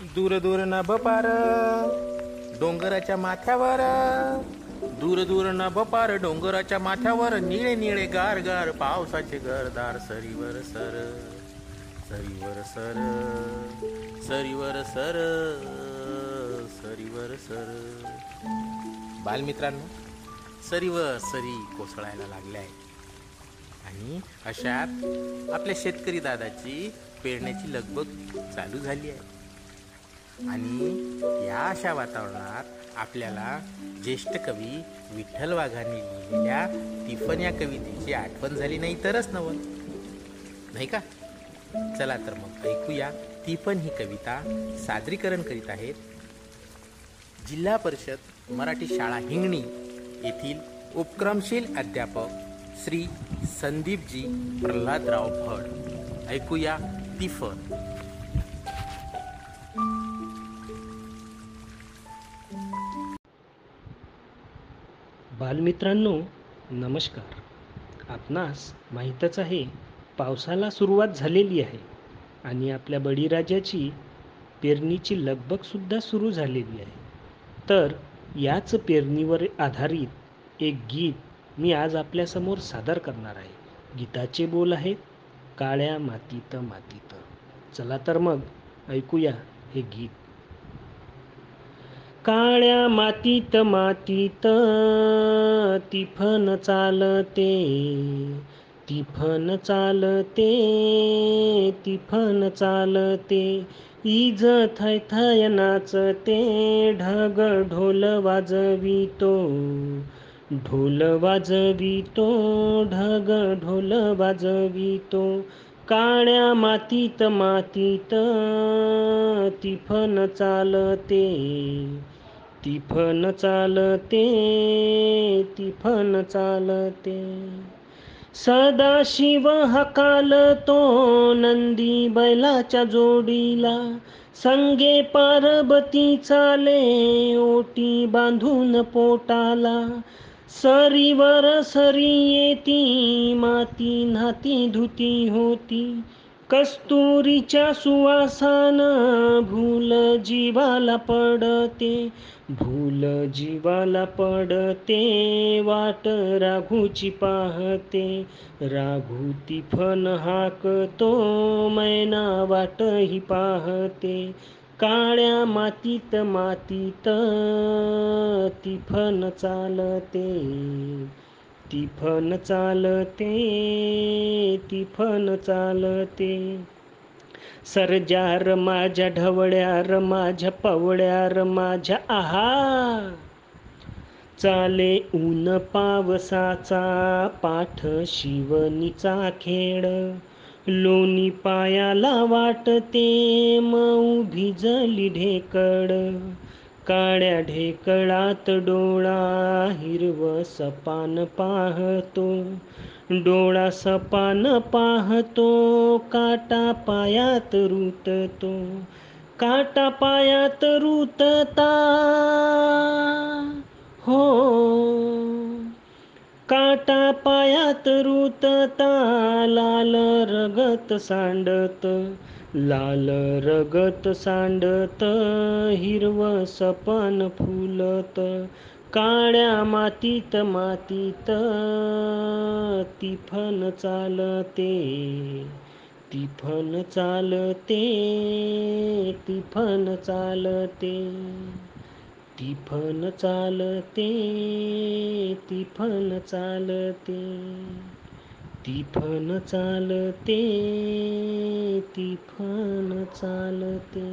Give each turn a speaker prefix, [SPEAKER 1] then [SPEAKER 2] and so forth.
[SPEAKER 1] दूर दूर न बपार डोंगराच्या माथ्यावर. दूर दूर न बपार डोंगराच्या माथ्यावर निळे निळे गार गार पावसाचे गरदार सरीवर सर सरीवर सर सरीवर सर सरीवर सर. बालमित्रांनो सरीवर सरी कोसळायला लागल्या आहे आणि अशात आपल्या शेतकरी दादाची पेरण्याची लगबग चालू झाली आहे. आणि या अशा वातावरणात आपल्याला ज्येष्ठ कवी विठ्ठल वाघांनी लिहिलेल्या तिफन या कवितेची आठवण झाली नाही तरच नवल नाही का? चला तर मग ऐकूया. तिफन ही कविता सादरीकरण करीत आहेत जिल्हा परिषद मराठी शाळा हिंगणी येथील उपक्रमशील अध्यापक श्री संदीपजी प्रल्हादराव भड ऐकूया तिफन.
[SPEAKER 2] बालमित्रांनो नमस्कार. आपणास माहीतच आहे पावसाला सुरुवात झालेली आहे आणि आपल्या बळीराजाची पेरणीची लगबगसुद्धा सुरू झालेली आहे. तर याच पेरणीवर आधारित एक गीत मी आज आपल्यासमोर सादर करणार आहे. गीताचे बोल आहेत काळ्या मातीत मातीत. चला तर मग ऐकूया हे गीत. काळ्या मातीत मातीत तिफन चालते तिफन चालते तिफन चालते. इज थय थय नाचते ढग ढोल वाजवितो ढोल वाजवितो ढग ढोल वाजवितो. काळ्या मातीत मातीत तिफन चालते तिफन चालते तिफन चालते. सदाशिव हकालतो नंदी बैलाच्या जोडीला संगे पार्वती चाले ओटी बांधून पोटाला. सरीवर सरी येती माती नाती धुती होती कस्तुरीच्या सुवासान भूल जीवाला पडते भूल जीवाला पडते वाट राघूची पाहते. राघू तिफन हाकतो मैना वाटही पाहते. काळ्या मातीत मातीत तिफन चालते. तिफन चालते तिफन चालते. सरजार माझ्या ढवळ्यार माझ्या पवळ्यार माझ्या आहा. चाले ऊन पावसाचा पाठ शिवनीचा खेळ. लोणी पायाला वाटते मऊ भिजली ढेकड. काळ्या ढेकळात डोळा सपान पाहतो डोळा सपान पाहतो काटा पायात रुततो काटा पायात रुतता. हो काटा पायात रुतता लाल रगत सांडत लाल रगत सांडत हिरव सपन फुलत काळ्या मातीत मातीत तिफन चालते तिफन चालते तिफन चालते तिफन चालते तिफन चालते तिफन चालते तिफन चालते.